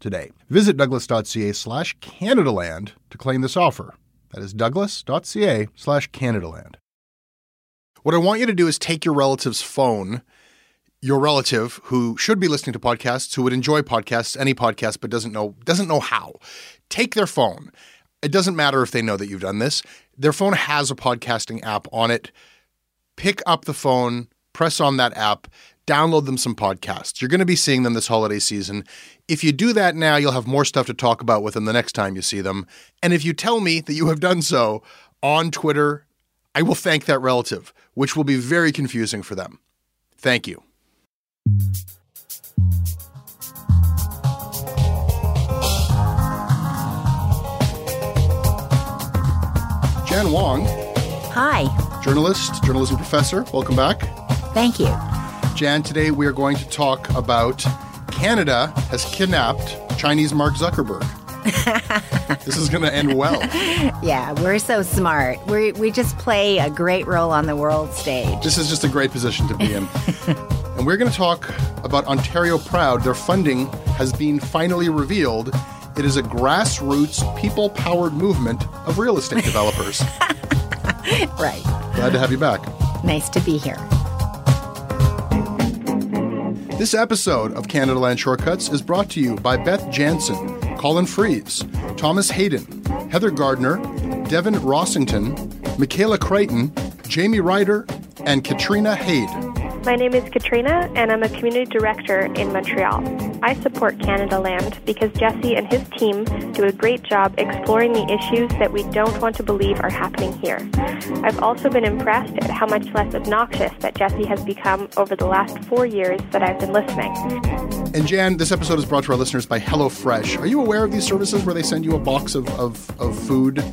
today. Visit douglas.ca slash Canadaland to claim this offer. That is douglas.ca slash Canadaland. What I want you to do is take your relative's phone, your relative who should be listening to podcasts, who would enjoy podcasts, any podcast, but doesn't know doesn't know how. Take their phone. It doesn't matter if they know that you've done this. Their phone has a podcasting app on it. Pick up the phone, press on that app, download them some podcasts. You're going to be seeing them this holiday season. If you do that now, you'll have more stuff to talk about with them the next time you see them. And if you tell me that you have done so on Twitter, I will thank that relative, which will be very confusing for them. Thank you. Jan Wong. Hi. Journalist, journalism professor. Welcome back. Thank you. Jan, today we are going to talk about Canada has kidnapped Chinese Mark Zuckerberg. this is going to end well. Yeah, we're so smart. We we just play a great role on the world stage. This is just a great position to be in. and we're going to talk about Ontario Proud. Their funding has been finally revealed. It is a grassroots, people powered movement of real estate developers. right. Glad to have you back. Nice to be here. This episode of Canadaland Shortcuts is brought to you by Beth Jansen, Colin Freeze, Thomas Hayden, Heather Gardner, Devin Rossington, Michaela Crichton, Jamie Ryder, and Katrina Haid. My name is Katrina, and I'm a community director in Montreal. I support Canadaland because Jesse and his team do a great job exploring the issues that we don't want to believe are happening here. I've also been impressed at how much less obnoxious that Jesse has become over the last four years that I've been listening. And Jan, this episode is brought to our listeners by HelloFresh. Are you aware of these services where they send you a box of, of, of food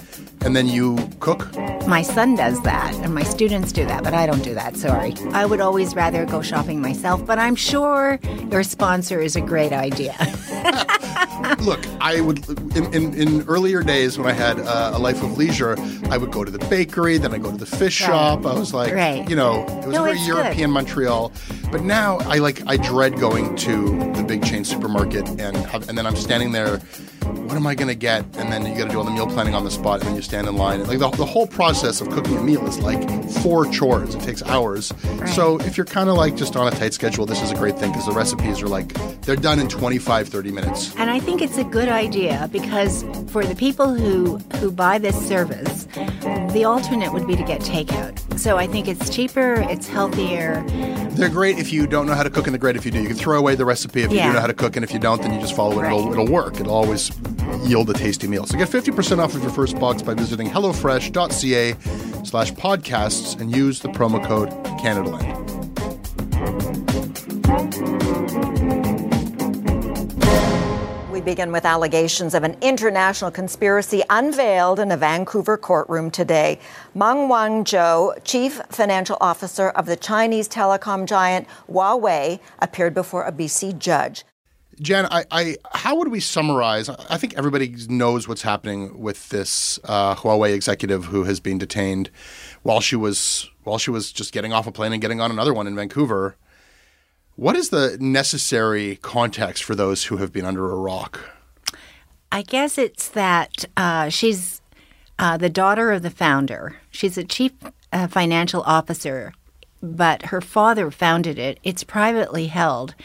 and then you cook? My son does that, and my students do that, but I don't do that, sorry. I would always rather go shopping myself, but I'm sure your sponsor is a great idea. Look, I would, in, in, in, earlier days when I had uh, a life of leisure, I would go to the bakery, then I go to the fish right. shop. I was like, right. you know, it was no, very European good. Montreal. But now I like, I dread going to the big chain supermarket and have, and then I'm standing there what am I going to get? And then you got to do all the meal planning on the spot, and then you stand in line. Like the, the whole process of cooking a meal is like four chores. It takes hours. Right. So if you're kind of like just on a tight schedule, this is a great thing because the recipes are like they're done in 25, 30 minutes. And I think it's a good idea because for the people who who buy this service, the alternate would be to get takeout So I think it's cheaper, it's healthier. They're great if you don't know how to cook, and they're great if you do. You can throw away the recipe if you Yeah. do know how to cook, and if you don't, then you just follow it. It'll, it'll work. It'll always yield a tasty meal. So get 50% off of your first box by visiting HelloFresh.ca slash podcasts and use the promo code CanadaLand. We begin with allegations of an international conspiracy unveiled in a Vancouver courtroom today. Meng Wanzhou, chief financial officer of the Chinese telecom giant Huawei, appeared before a BC judge. Jan, I, I, how would we summarize? I think everybody knows what's happening with this uh, Huawei executive who has been detained while she was while she was just getting off a plane and getting on another one in Vancouver. What is the necessary context for those who have been under a rock? I guess it's that uh, she's uh, the daughter of the founder. She's a chief uh, financial officer, but her father founded it. It's privately held.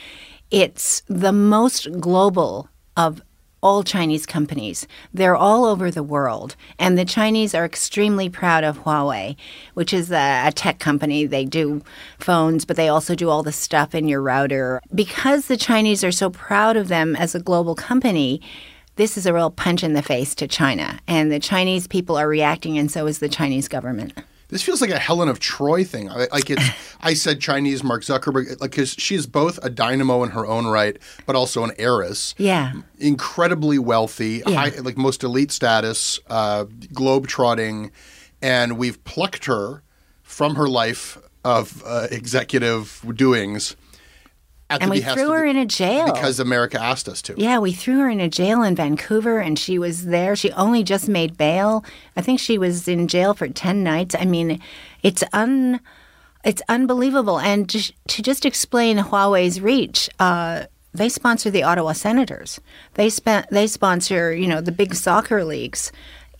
It's the most global of all Chinese companies. They're all over the world. And the Chinese are extremely proud of Huawei, which is a, a tech company. They do phones, but they also do all the stuff in your router. Because the Chinese are so proud of them as a global company, this is a real punch in the face to China. And the Chinese people are reacting, and so is the Chinese government. This feels like a Helen of Troy thing. I- Like it's, I said Chinese Mark Zuckerberg, like because she's both a dynamo in her own right, but also an heiress. Yeah. incredibly wealthy, Yeah. high, like most elite status, uh, globe trotting, and we've plucked her from her life of uh, executive doings. And we threw her the- in a jail. because America asked us to. Yeah, we threw her in a jail in Vancouver and she was there. She only just made bail. I think she was in jail for 10 nights. I mean, it's un it's unbelievable. And just, to just explain Huawei's reach, uh, they sponsor the Ottawa Senators. They spent they sponsor, you know, the big soccer leagues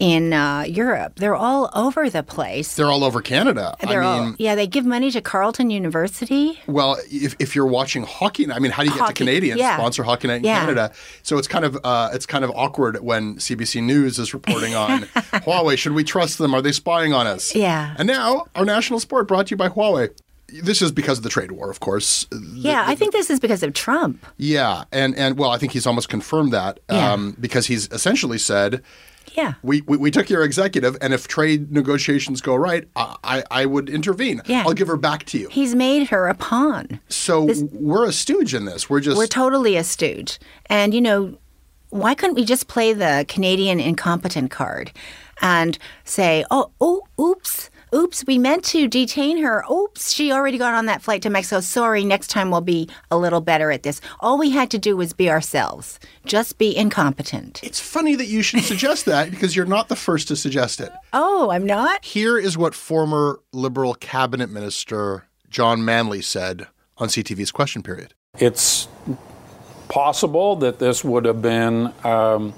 in uh, Europe. They're all over the place. They're all over Canada. They're I mean, all, yeah, they give money to Carleton University. Well, if, if you're watching hockey, I mean, how do you get Hockey, to Canadians yeah. sponsor Hockey Night in Yeah. Canada? So it's kind of uh, it's kind of awkward when CBC News is reporting on Huawei. Should we trust them? Are they spying on us? Yeah. And now our national sport brought to you by Huawei. This is because of the trade war, of course. Yeah, I think this is because of Trump. Yeah, and and well, I think he's almost confirmed that Yeah. um, because he's essentially said. Yeah. We, we, we took your executive, and if trade negotiations go right, I, I, I would intervene. Yeah. I'll give her back to you. He's made her a pawn. So we're a stooge in this. We're just We're totally a stooge. And, you know, why couldn't we just play the Canadian incompetent card and say, oh, oh, oops, oops, we meant to detain her. Oops, she already got on that flight to Mexico. Sorry, next time we'll be a little better at this. All we had to do was be ourselves, just be incompetent. It's funny that you should suggest that because you're not the first to suggest it. Oh, I'm not? Here is what former Liberal cabinet minister John Manley said on CTV's question period. It's possible that this would have been um,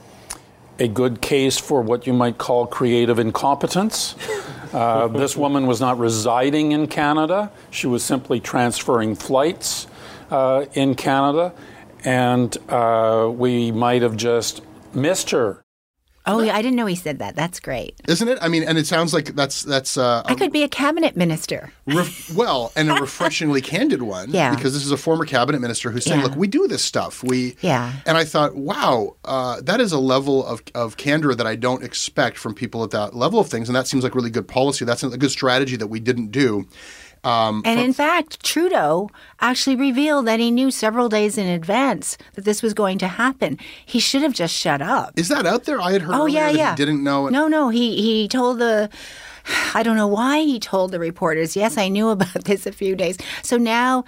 a good case for what you might call creative incompetence. Uh, this woman was not residing in Canada, she was simply transferring flights uh, in Canada, and uh, we might have just missed her. Oh, yeah, I didn't know he said that. That's great. Isn't it? I mean, and it sounds like that's that's uh, I could be a cabinet minister. ref- well, and a refreshingly candid one. Yeah. Because this is a former cabinet minister who's saying, Yeah. "Look, we do this stuff. We." Yeah. And I thought, wow, uh, that is a level of of candor that I don't expect from people at that level of things, and that seems like really good policy. That's a good strategy that we didn't do. Um, And in fact, Trudeau actually revealed that he knew several days in advance that this was going to happen. He should have just shut up. is that out there? I had heard oh yeah, that yeah. he didn't know. No, no. He he told the. I don't know why he told the reporters. Yes, I knew about this a few days. So now,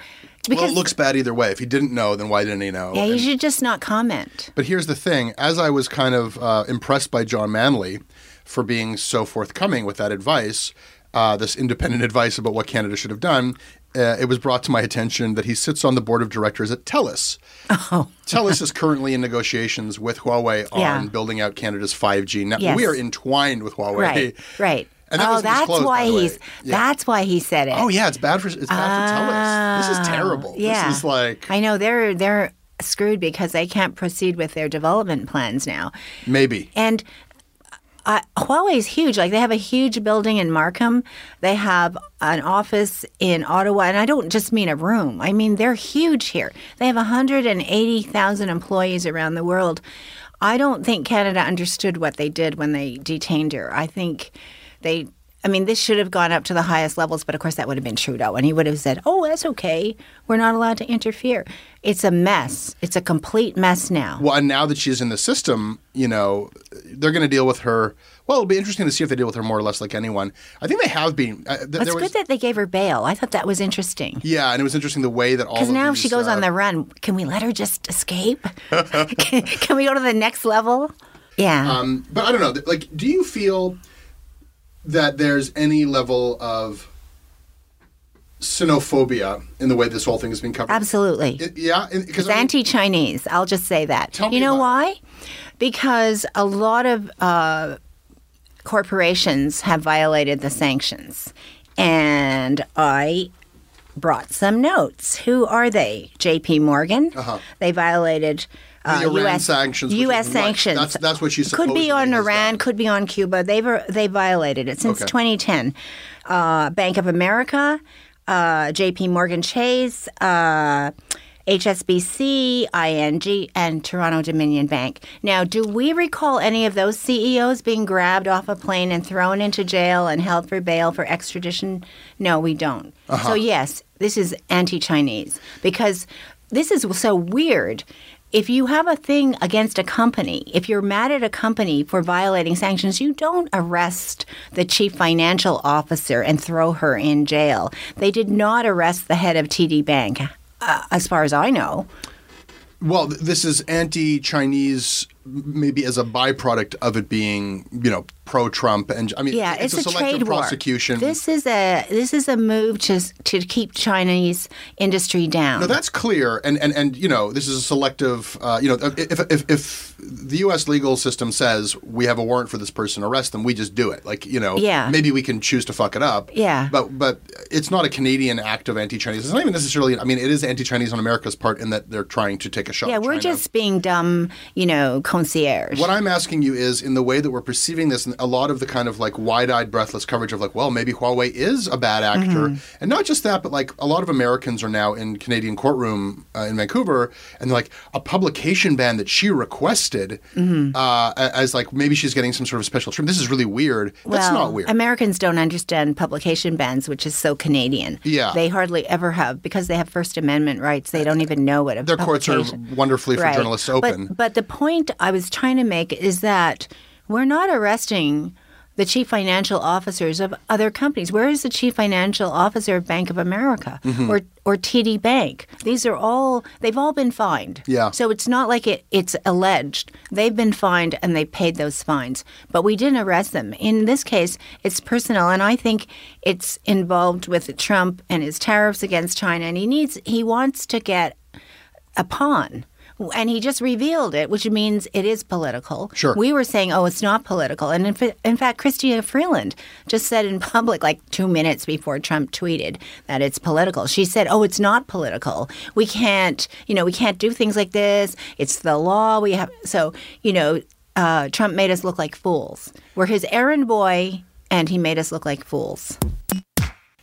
because well, it looks bad either way. If he didn't know, then why didn't he know? yeah, you And- should just not comment. But here's the thing: as I was kind of uh, impressed by John Manley for being so forthcoming with that advice, uh, this independent advice about what Canada should have done, uh, it was brought to my attention that he sits on the board of directors at TELUS. Oh. TELUS is currently in negotiations with Huawei on Yeah. building out Canada's 5G network. Yes. We are entwined with Huawei. Right, right. And that oh, that's why he's. Yeah. That's why he said it. Oh yeah, it's bad for it's bad for TELUS. This is terrible. Ah, Yeah. This is like I know they're they're screwed because they can't proceed with their development plans now. maybe. And uh, Huawei is huge. Like they have a huge building in Markham. They have an office in Ottawa, and I don't just mean a room. I mean they're huge here. They have 180,000 employees around the world. I don't think Canada understood what they did when they detained her. I think they. I mean, this should have gone up to the highest levels, but of course that would have been Trudeau, and he would have said, "Oh, that's okay. We're not allowed to interfere." It's a mess. It's a complete mess now. Well, and now that she's in the system, you know, they're going to deal with her. Well, it'll be interesting to see if they deal with her more or less like anyone. I think they have been. Uh, th- It's was- good that they gave her bail. I thought that was interesting. yeah, and it was interesting the way that all Because now if these, she goes uh, on the run, can we let her just escape? can, can we go to the next level? Yeah. Um, but I don't know. Like, do you feel that there's any level of xenophobia in the way this whole thing has been covered? Absolutely. It- yeah, because It's anti Chinese. I'll just say that. You know why? Because a lot of uh, corporations have violated the sanctions. And I brought some notes. Who are they? JP Morgan. Uh-huh. They violated. Uh, The Iran U.S. sanctions, U.S. sanctions. that's- that's what she could be on Iran, done. could be on Cuba. They've they violated it since Okay. 2010. Uh, Bank of America, uh, J.P. Morgan Chase, uh, HSBC, ING, and Toronto Dominion Bank. Now, do we recall any of those CEOs being grabbed off a plane and thrown into jail and held for bail for extradition? No, we don't. Uh-huh. So, yes, this is anti Chinese because this is so weird. If you have a thing against a company, if you're mad at a company for violating sanctions, you don't arrest the chief financial officer and throw her in jail. They did not arrest the head of TD Bank, uh, as far as I know. Well, this is anti-Chinese, maybe as a byproduct of it being, you know, pro-Trump, and I mean, Yeah, it's, it's, a a, trade war. prosecution. This is a this is a move to to keep Chinese industry down. No, that's clear, and and and you know, this is a selective. Uh, you know, if, if if the U.S. legal system says we have a warrant for this person, arrest them, we just do it. Like you know, Yeah. maybe we can choose to fuck it up. Yeah. but but it's not a Canadian act of anti-Chinese. It's not even necessarily. I mean, it is anti-Chinese on America's part in that they're trying to take a shot. yeah, we're China. just being dumb, you know, concierge. What I'm asking you is, in the way that we're perceiving this, and a lot of the kind of like wide-eyed, breathless coverage of like, well, maybe Huawei is a bad actor, Mm-hmm. and not just that, but like a lot of Americans are now in Canadian courtroom uh, in Vancouver, and they're like a publication ban that she requested Mm-hmm. uh, as like maybe she's getting some sort of special treatment. This is really weird. That's not weird. Americans don't understand publication bans, which is so Canadian. Yeah. They hardly ever have because they have First Amendment rights. They don't even know what a Their courts are wonderfully for Right. journalists to But- open. But, the point I was trying to make is that we're not arresting the chief financial officers of other companies. Where is the chief financial officer of Bank of America Mm-hmm. or or TD Bank? These are all they've all been fined. Yeah. So it's not like it, it's alleged. They've been fined and they paid those fines. But we didn't arrest them. In this case, it's personal and I think it's involved with Trump and his tariffs against China and he needs he wants to get a pawn. And he just revealed it, which means it is political. Sure. We were saying, oh, it's not political. And in, in fact, Chrystia Freeland just said in public, like two minutes before Trump tweeted, that it's political. She said, oh, it's not political. We can't, you know, we can't do things like this. It's the law. We have, so, you know, uh, Trump made us look like fools. We're his errand boy, and he made us look like fools.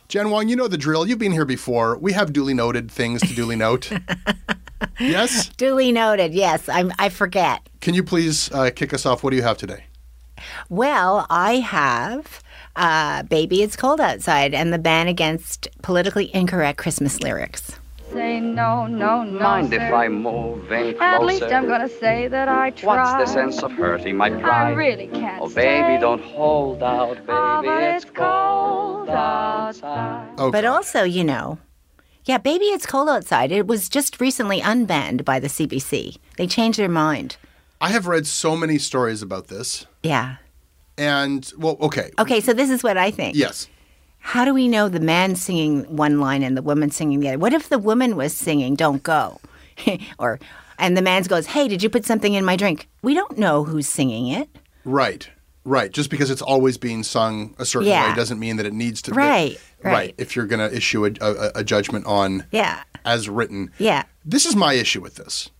Jan Wong, you know the drill. You've been here before. We have duly noted things to duly note. yes. Duly noted. Yes, I'm, I forget. Can you please uh, kick us off? What do you have today? Well, I have uh, Baby It's Cold Outside and the ban against politically incorrect Christmas lyrics. Say no, no, no. Mind if. I move in closer? At least I'm gonna say that I tried. What's the sense of hurting my pride? I really can't Oh, stay. baby, don't hold out, baby. But it's it's cold cold outside. Okay. But also, you know, yeah, Baby It's Cold Outside. It was just recently unbanned by the CBC. They changed their mind. I have read so many stories about this. Yeah. And, well, okay. Okay, so this is what I think. Yes. How do we know the man singing one line and the woman singing the other? What if the woman was singing "Don't Go," or and the man goes, "Hey, did you put something in my drink?" We don't know who's singing it. Right. Right. Just because it's always being sung a certain Yeah. way doesn't mean that it needs to Right, Right. right. If you're going to issue a, a, a judgment on Yeah. as written. Yeah. This is my issue with this.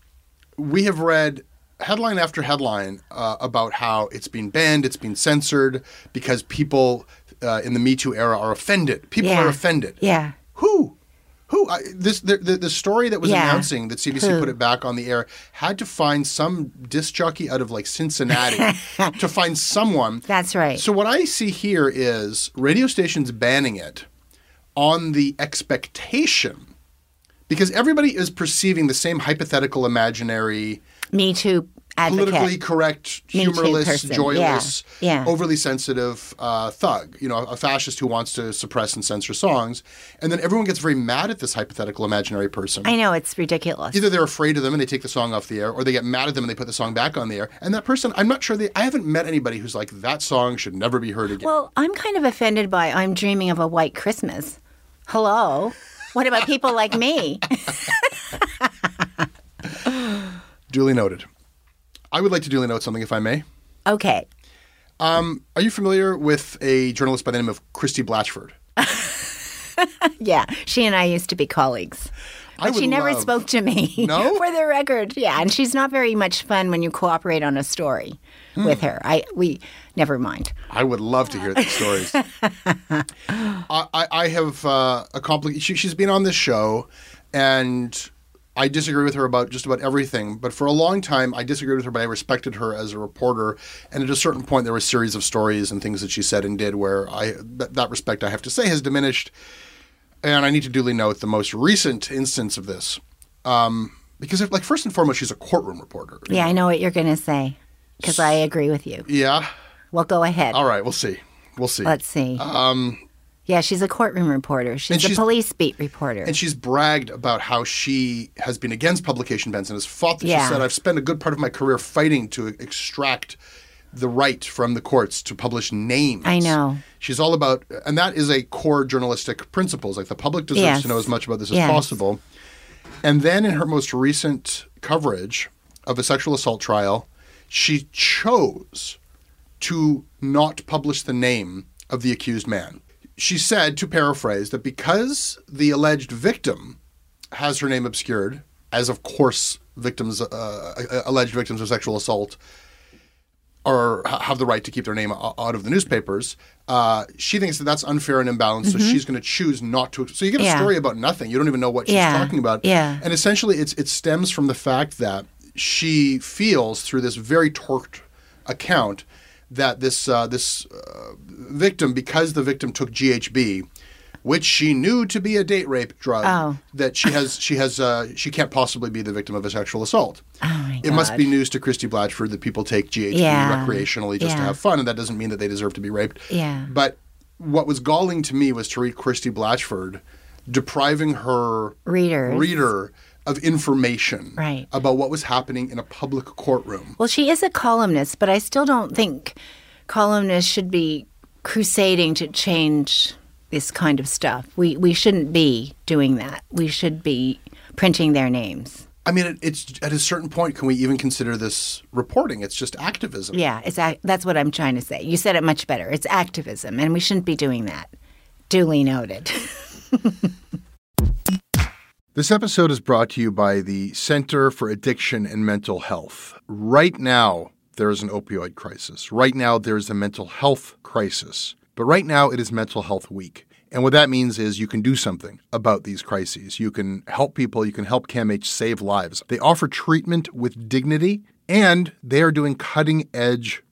We have read headline after headline uh, about how it's been banned, it's been censored because people uh, in the Me Too era are offended. People Yeah. are offended. Yeah. Who? Who? I, this the, the the story that was Yeah. announcing that CBC Who? put it back on the air had to find some disc jockey out of like Cincinnati to find someone. That's right. So what I see here is radio stations banning it on the expectation because everybody is perceiving the same hypothetical imaginary Me Too advocate. politically correct, humorless, joyless, Yeah. Yeah. overly sensitive uh, thug. You know, a fascist who wants to suppress and censor songs, and then everyone gets very mad at this hypothetical imaginary person. I know it's ridiculous. Either they're afraid of them and they take the song off the air, or they get mad at them and they put the song back on the air. And that person, I'm not sure they. I haven't met anybody who's like that song should never be heard again. Well, I'm kind of offended by I'm dreaming of a white Christmas. Hello. What about people like me? duly noted. I would like to duly note something, if I may. Okay. Are you familiar with a journalist by the name of Christie Blatchford? Yeah, she and I used to be colleagues. But she never love- spoke to me. No? For the record. Yeah, and she's not very much fun when you cooperate on a story Hmm. with her. I we never mind. I would love to hear the stories. I, I, I have uh, a compli- she, She's been on this show, and I disagree with her about just about everything. But for a long time, I disagreed with her, but I respected her as a reporter. And at a certain point, there were a series of stories and things that she said and did where I that, that respect, I have to say, has diminished. And I need to duly note the most recent instance of this. Um, because, if, like, first and foremost, she's a courtroom reporter. Yeah, I know what you're going to say because I agree with you. Yeah. Well, go ahead. All right. We'll see. We'll see. Let's see. Um, yeah, she's a courtroom reporter. She's And a police beat reporter. And she's bragged about how she has been against publication bans and has fought that. Yeah. She said, I've spent a good part of my career fighting to extract the right from the courts to publish names. I know. She's all about, and that is a core journalistic principles. Like the public deserves Yes. to know as much about this Yes. as possible. And then in her most recent coverage of a sexual assault trial, she chose to not publish the name of the accused man. She said, to paraphrase, that because the alleged victim has her name obscured, as of course victims, uh, uh, alleged victims of sexual assault, or have the right to keep their name out of the newspapers. Uh, she thinks that that's unfair and imbalanced, so she's going to choose not to. So you get a Mm-hmm. Yeah. story about nothing. You don't even know what she's Yeah. talking about. Yeah. And essentially, it's it stems from the fact that she feels through this very torqued account that this uh, this uh, victim, because the victim took GHB, which she knew to be a date rape drug, Oh. that she has she has uh, she can't possibly be the victim of a sexual assault. oh my It must be news to Christie Blatchford that people take GHB Yeah. recreationally just to have fun, and that doesn't mean that they deserve to be raped. Yeah. But what was galling to me was to read Christie Blatchford depriving her Readers. reader of information Right. about what was happening in a public courtroom. Well, she is a columnist, but I still don't think columnists should be crusading to change this kind of stuff. We we shouldn't be doing that. We should be printing their names. I mean, it, it's at a certain point, can we even consider this reporting? It's just activism. Yeah, it's that's what I'm trying to say. You said it much better. It's activism, and we shouldn't be doing that. Duly noted. This episode is brought to you by the Center for Addiction and Mental Health. Right now, there is an opioid crisis. Right now, there is a mental health crisis. But right now, it is Mental Health Week. And what that means is you can do something about these crises. You can help people, you can help CAMH save lives. They offer treatment with dignity, and they are doing cutting edge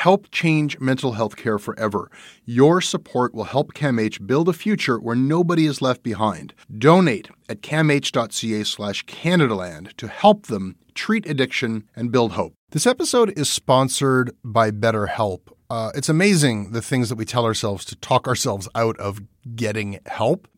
Help change mental health care forever. Your support will help CAMH build a future where nobody is left behind. Donate at camh.ca slash Canadaland to help them treat addiction and build hope. This episode is sponsored by BetterHelp. Uh, it's amazing the things that we tell ourselves to talk ourselves out of getting help.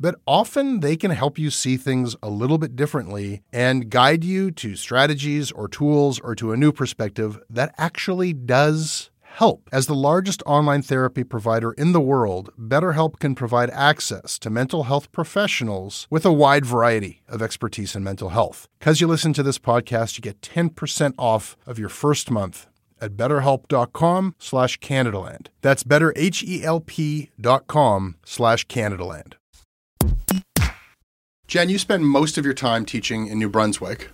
but often they can help you see things a little bit differently and guide you to strategies or tools or to a new perspective that actually does help. As the largest online therapy provider in the world, BetterHelp can provide access to mental health professionals with a wide variety of expertise in mental health. Because you listen to this podcast, you get 10% off of your first month at betterhelp.com slash Canadaland. That's betterhelp.com slash Canadaland. Jan, you spend most of your time teaching in New Brunswick,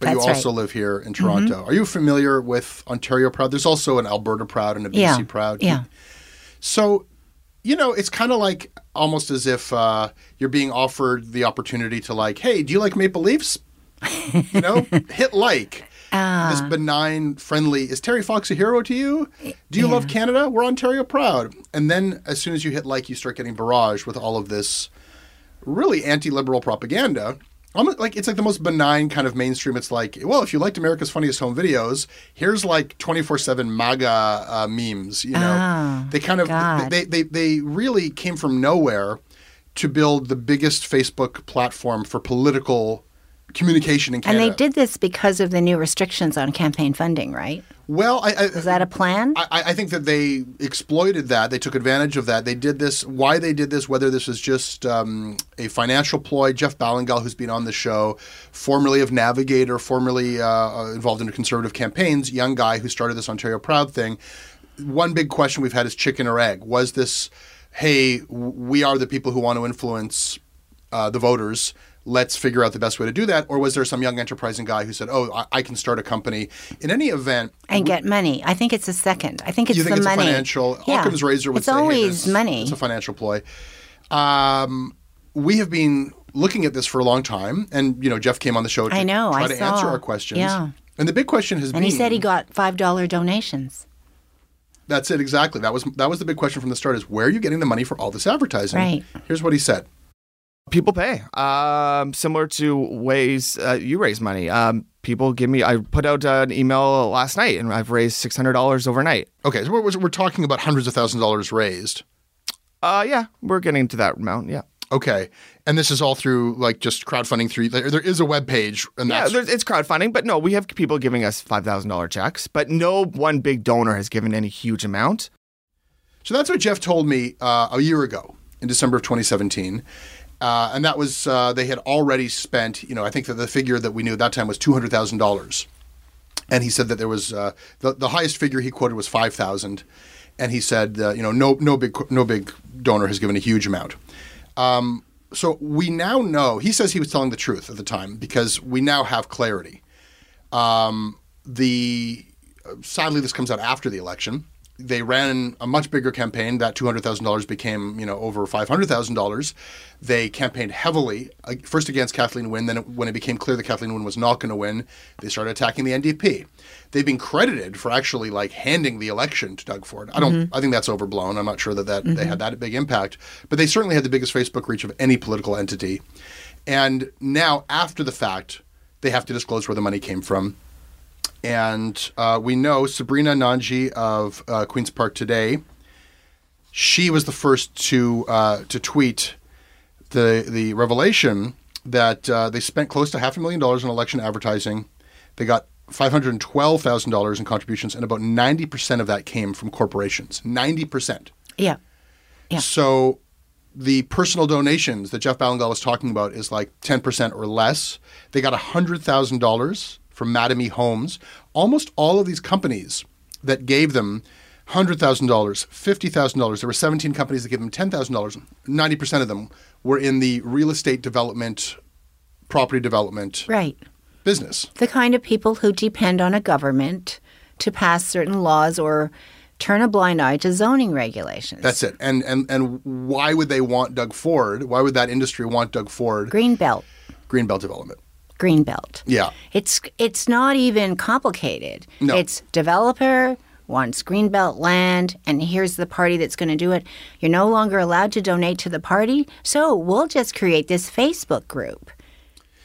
but you also right. live here in Toronto. Are you familiar with Ontario Proud? There's also an Alberta Proud and a BC Yeah, Proud. yeah. So, you know, it's kind of like almost as if uh, you're being offered the opportunity to, like, hey, do you like Maple Leafs? you know, hit like. Ah. this benign, friendly. Is Terry Fox a hero to you? Do you love Canada? We're Ontario proud. And then as soon as you hit like, you start getting barraged with all of this really anti-liberal propaganda. Like it's like the most benign kind of mainstream. It's like, well, if you liked America's Funniest Home Videos, here's like twenty four seven MAGA uh, memes. You know, Oh, they kind of God. they, they they really came from nowhere to build the biggest Facebook platform for political communication in And they did this because of the new restrictions on campaign funding, right? well. I, I, Is that a plan? I, I think that they exploited that. They took advantage of that. They did this. Why they did this, whether this was just um, a financial ploy. Jeff Ballingall, who's been on the show, formerly of Navigator, formerly uh, uh, involved in conservative campaigns, young guy who started this Ontario Proud thing. One big question we've had is chicken or egg. Was this, hey, we are the people who want to influence uh, the voters. Let's figure out the best way to do that. Or was there some young enterprising guy who said, "Oh, I, I can start a company"? In any event, and get money. I think it's the second. I think it's you think the it's money. a financial? Yeah. Occam's razor would it's say, hey, always this- money. It's a financial ploy. Um, we have been looking at this for a long time, and you know, Jeff came on the show to I know, try I to saw. answer our questions. Yeah. And the big question has and been he said he got five dollar donations. That's it exactly. That was that was the big question from the start: is where are you getting the money for all this advertising? Right. Here's what he said. People pay um, similar to ways uh, you raise money um, people give me i put out an email last night and i've raised $600 overnight Okay, so we're, we're talking about hundreds of thousands of dollars raised. uh, yeah we're getting to that amount yeah Okay, and this is all through like just crowdfunding through. There, there is a web page, and yeah it's crowdfunding but no we have people giving us $5000 checks but no one big donor has given any huge amount So that's what Jeff told me uh, a year ago in December of 2017. Uh, and that was, uh, they had already spent, you know, I think that the figure that we knew at that time was $200,000. And he said that there was, uh, the, the highest figure he quoted was 5,000. And he said, you know, no, no big, no big donor has given a huge amount. Um, so we now know, he says he was telling the truth at the time because we now have clarity. Um, the sadly, this comes out after the election. They ran a much bigger campaign. That two hundred thousand dollars became, you know, over five hundred thousand dollars. They campaigned heavily, uh, first against Kathleen Wynne. Then, it, when it became clear that Kathleen Wynne was not going to win, they started attacking the NDP. They've been credited for actually like handing the election to Doug Ford. I don't. I think that's overblown. I'm not sure that, that they had that big impact, but they certainly had the biggest Facebook reach of any political entity. And now, after the fact, they have to disclose where the money came from and uh, we know Sabrina Nanji of uh, Queens Park Today. She was the first to uh, to tweet the the revelation that uh, they spent close to half a million dollars on election advertising. They got five hundred and twelve thousand dollars in contributions, and about ninety percent of that came from corporations. Ninety percent. Yeah. Yeah. So the personal donations that Jeff Ballingall was talking about is like 10% or less. They got $100,000 from Madame E. Homes. Almost all of these companies that gave them $100,000, $50,000, there were 17 companies that gave them $10,000. 90% of them were in the real estate development, property development Right. business. The kind of people who depend on a government to pass certain laws or turn a blind eye to zoning regulations. That's it. And, and, and why would they want Doug Ford? Why would that industry want Doug Ford? Green belt. Greenbelt development. Greenbelt. Yeah. It's it's not even complicated. No. It's developer wants greenbelt land and here's the party that's going to do it. You're no longer allowed to donate to the party, so we'll just create this Facebook group.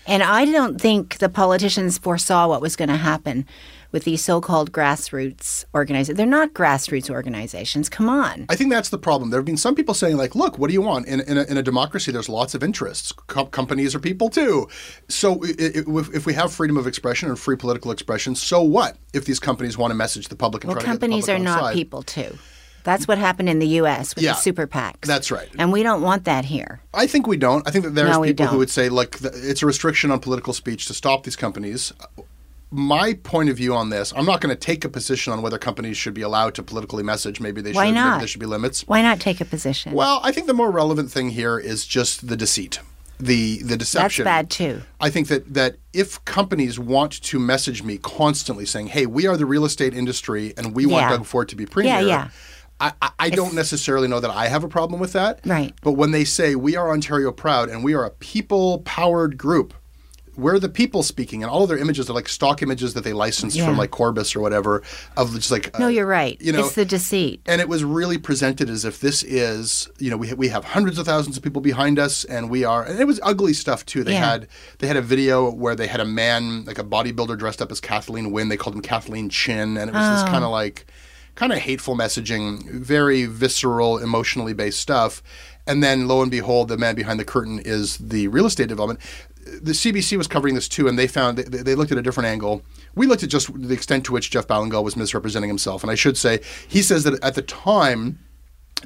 And I don't think the politicians foresaw what was going to happen with these so-called grassroots organizations. They're not grassroots organizations. Come on. I think that's the problem. There have been some people saying, like, look, what do you want? In, in, a, in a democracy, there's lots of interests. Co- companies are people too. So if, if we have freedom of expression and free political expression, so what if these companies want to message the public and Well, try to get the companies public are not side? people too. That's what happened in the U.S. with Yeah, the super PACs. that's right. And we don't want that here. I think we don't. I think that there's No, people who would say, like, it's a restriction on political speech to stop these companies. My point of view on this, I'm not going to take a position on whether companies should be allowed to politically message. Maybe they Why should. not? Maybe there should be limits. Why not take a position? Well, I think the more relevant thing here is just the deceit, the the deception. that's bad too. I think that that if companies want to message me constantly saying, "Hey, we are the real estate industry and we want Yeah. Doug Ford to be premier," Yeah, yeah. I, I, don't necessarily know that I have a problem with that. Right. But when they say we are Ontario proud and we are a people-powered group, we're the people speaking, and all of their images are like stock images that they licensed Yeah. from like Corbis or whatever of just like No, uh, you're right. You know, it's the deceit. and it was really presented as if this is, you know, we, we have hundreds of thousands of people behind us, and we are. And it was ugly stuff too. They Yeah. had they had a video where they had a man, like a bodybuilder, dressed up as Kathleen Wynne. They called him Kathleen Chin, and it was Oh. this kind of like, kind of hateful messaging, very visceral, emotionally based stuff. And then, lo and behold, the man behind the curtain is the real estate development. The CBC was covering this too, and they found they, looked at a different angle. We looked at just the extent to which Jeff Ballingall was misrepresenting himself, and I should say he says that at the time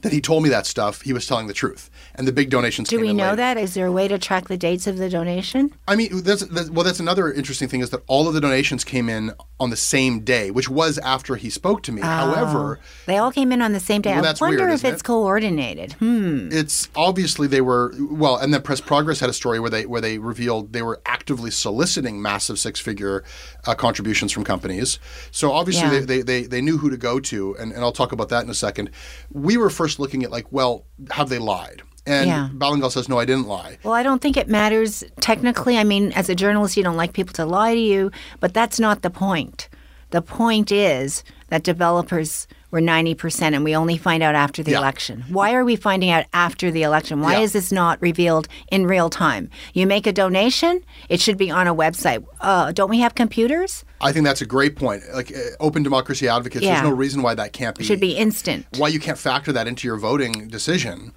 that he told me that stuff, he was telling the truth, and the big donations. Do we know later. that? Is there a way to track the dates of the donation? I mean, that's, that's well. That's another interesting thing is that all of the donations came in on the same day, which was after he spoke to me. However, They all came in on the same day. Well, I wonder weird, if it's it? coordinated. Hmm. it's obviously they were well, and then Press Progress had a story where they where they revealed they were actively soliciting massive six figure uh, contributions from companies. So obviously Yeah. they, they, they they knew who to go to, and, and I'll talk about that in a second. We were first looking at like, well, have they lied? And Yeah. Ballingall says, no, I didn't lie. Well, I don't think it matters technically. I mean, as a journalist, you don't like people to lie to you, but that's not the point. The point is that developers were 90% and we only find out after the Yeah. election. Why are we finding out after the election? Why Yeah. is this not revealed in real time? You make a donation, it should be on a website. Uh, don't we have computers? I think that's a great point. Like uh, open democracy advocates, Yeah. there's no reason why that can't be. It should be instant. why you can't factor that into your voting decision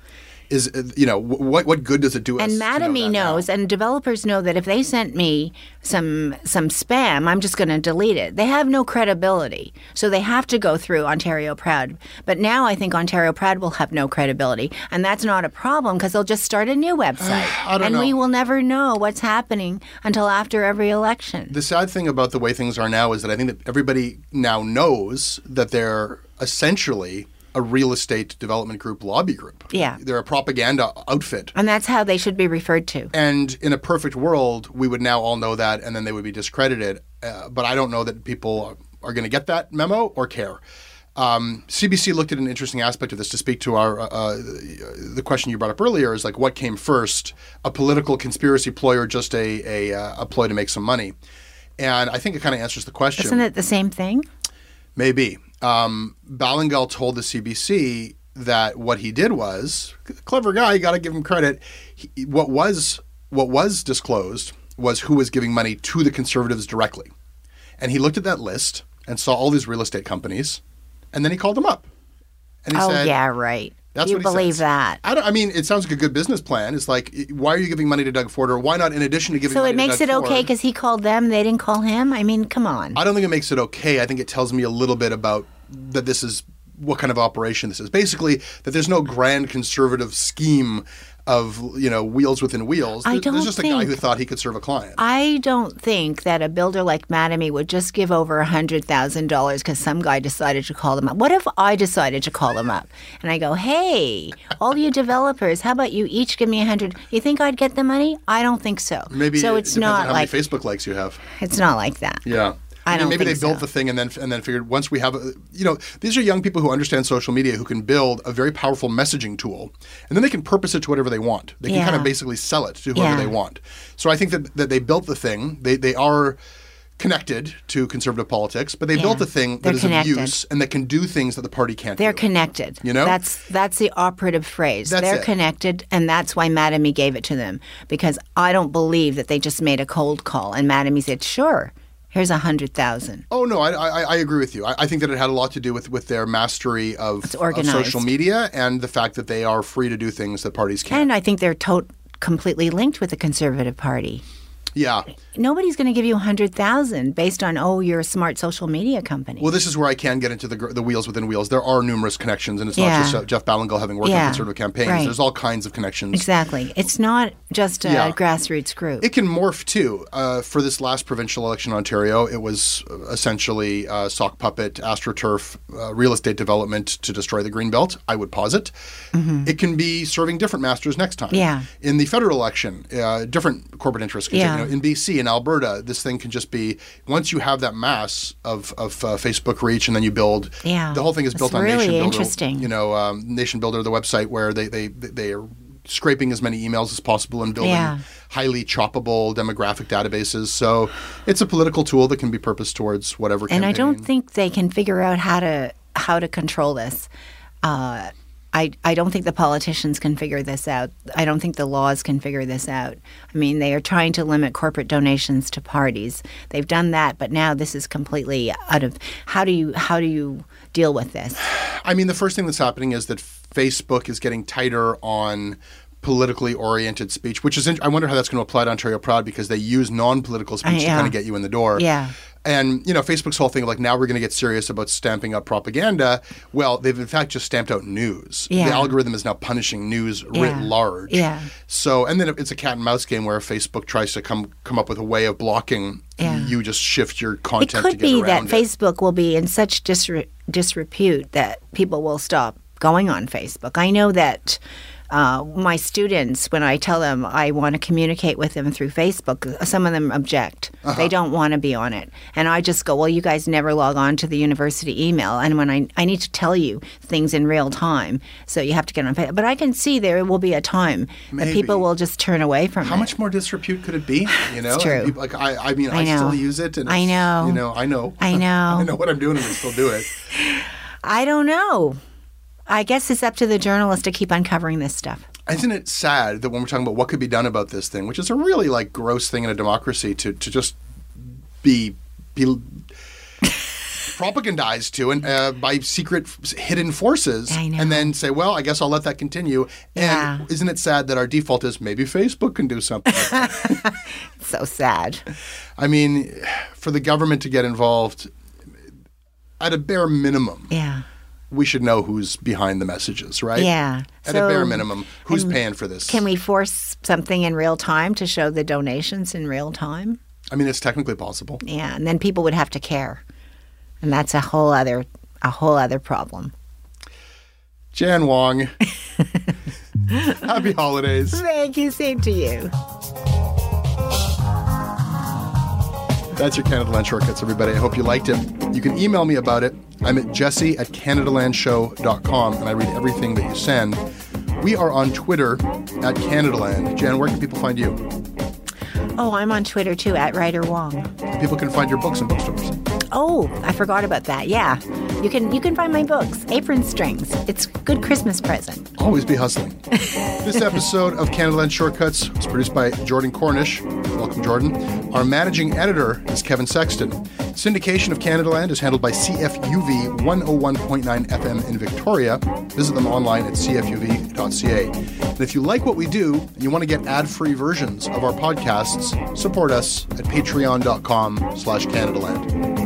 is uh, you know what what good does it do us? And to know Mattamy that now? knows, and developers know that if they sent me some some spam, I'm just going to delete it. They have no credibility, so they have to go through Ontario Proud. But now I think Ontario Proud will have no credibility, and that's not a problem because they'll just start a new website, and we will never know what's happening until after every election. The sad thing about the way things are now is that I think that everybody now knows that they're essentially a real estate development group lobby group. Yeah. They're a propaganda outfit. and that's how they should be referred to. And in a perfect world, we would now all know that, and then they would be discredited. Uh, but I don't know that people are going to get that memo or care. Um, CBC looked at an interesting aspect of this to speak to our uh, uh, the question you brought up earlier is like what came first, a political conspiracy ploy or just a a, uh, a ploy to make some money? And I think it kind of answers the question. Isn't it the same thing? Maybe. Um, Ballingall told the CBC that what he did was clever guy. You got to give him credit. He, what was what was disclosed was who was giving money to the Conservatives directly, and he looked at that list and saw all these real estate companies, and then he called them up, and he oh said, yeah, right. That's you what he believe says. that. I, don't, I mean, it sounds like a good business plan. It's like, why are you giving money to Doug Ford, or why not, in addition to giving money? So it makes it okay because he called them, they didn't call him. I mean, come on. I don't think it makes it okay. I think it tells me a little bit about that this is what kind of operation this is. Basically, that there's no grand conservative scheme of you know wheels within wheels. I don't there's just a guy who thought he could serve a client. I don't think that a builder like Mattamy would just give over $100,000 because some guy decided to call them up. What if I decided to call them up? And I go, hey, all you developers, how about you each give me a 100 You think I'd get the money? I don't think so. Maybe so it's not how like many Facebook likes you have. it's not like that. Yeah. I don't maybe they built so. the thing and then and then figured once we have a, you know these are young people who understand social media who can build a very powerful messaging tool and then they can purpose it to whatever they want. They can kind of basically sell it to whoever Yeah. they want. So I think that that they built the thing. They they are connected to conservative politics, but they Yeah. built a thing that They're is connected. of use and that can do things that the party can't They're do. connected. You know? that's that's the operative phrase. That's They're it. connected, and that's why Mattamy gave it to them because I don't believe that they just made a cold call and Mattamy said, "Sure, here's a hundred thousand. Oh no, I, I, I agree with you. I, I think that it had a lot to do with, with their mastery of, of social media and the fact that they are free to do things that parties can't. And I think they're to- completely linked with the Conservative Party. Yeah. Nobody's going to give you a hundred thousand based on oh, you're a smart social media company. Well, this is where I can get into the the wheels within wheels. There are numerous connections, and it's Yeah. not just Jeff Ballingall having worked on conservative campaigns. right. There's all kinds of connections. exactly. It's not just a Yeah. grassroots group. It can morph too. Uh, for this last provincial election in Ontario, it was uh, essentially uh, sock puppet, astroturf, uh, real estate development to destroy the greenbelt. I would posit. It can be serving different masters next time. Mm-hmm. Yeah. In the federal election, uh, different corporate interests. Can take- Yeah. you know, in BC, in Alberta, this thing can just be once you have that mass of, of uh, Facebook reach, and then you build. Yeah. The whole thing is built on really NationBuilder. interesting. You know, um, NationBuilder, the website where they they they are scraping as many emails as possible and building Yeah. highly choppable demographic databases. So it's a political tool that can be purposed towards whatever. and I don't think they can figure out how to how to control this. Uh, I I don't think the politicians can figure this out. I don't think the laws can figure this out. I mean, they are trying to limit corporate donations to parties. They've done that, but now this is completely out of. How do you how do you deal with this? I mean, the first thing that's happening is that Facebook is getting tighter on politically oriented speech, which is. I wonder how that's going to apply to Ontario Proud because they use non-political speech Uh, to kind of get you in the door. Yeah. And you know, Facebook's whole thing of like now we're going to get serious about stamping up propaganda. Well, they've in fact just stamped out news. Yeah. The algorithm is now punishing news writ large. Yeah. So, and then it's a cat and mouse game where Facebook tries to come come up with a way of blocking. Yeah. You just shift your It content. to could be that it. Facebook will be in such disre- disrepute that people will stop going on Facebook. I know that uh, my students, when I tell them I want to communicate with them through Facebook, some of them object. Uh-huh. They don't want to be on it. And I just go, well, you guys never log on to the university email. And when I, I need to tell you things in real time, so you have to get on Facebook. But I can see there will be a time that people will just turn away from How it. How much more disrepute could it be? You know, It's true. People- like I, I mean, I, I still use it, and I know. You know, I know. I know. I know what I'm doing, and I still do it. I don't know. I guess it's up to the journalist to keep uncovering this stuff. Isn't it sad that when we're talking about what could be done about this thing, which is a really like gross thing in a democracy, to to just be be propagandized to and uh, by secret hidden forces, and then say, well, I guess I'll let that continue. Yeah. And isn't it sad that our default is maybe Facebook can do something? So sad. I mean, for the government to get involved, at a bare minimum, Yeah. We should know who's behind the messages, right? Yeah. At a bare minimum, who's and paying for this? Can we force something in real time to show the donations in real time? I mean, it's technically possible. Yeah, and then people would have to care. And that's a whole other a whole other problem. Jan Wong. Happy holidays. Thank you, same to you. That's your Canadaland Shortcuts, everybody. I hope you liked it. You can email me about it. I'm at jesse at CanadaLandShow.com, and I read everything that you send. We are on Twitter at CanadaLand. Jan, where can people find you? Oh, I'm on Twitter too at Ryder Wong. People can find your books in bookstores. Oh, I forgot about that. Yeah, you can you can find my books, Apron Strings. It's a good Christmas present. Always be hustling. this episode of Canadaland Shortcuts was produced by Jordan Cornish. Welcome, Jordan. Our managing editor is Kevin Sexton. Syndication of Canadaland is handled by CFUV 101.9 FM in Victoria. Visit them online at cfuv.ca. And if you like what we do and you want to get ad-free versions of our podcasts, support us at patreon.com slash CanadaLand.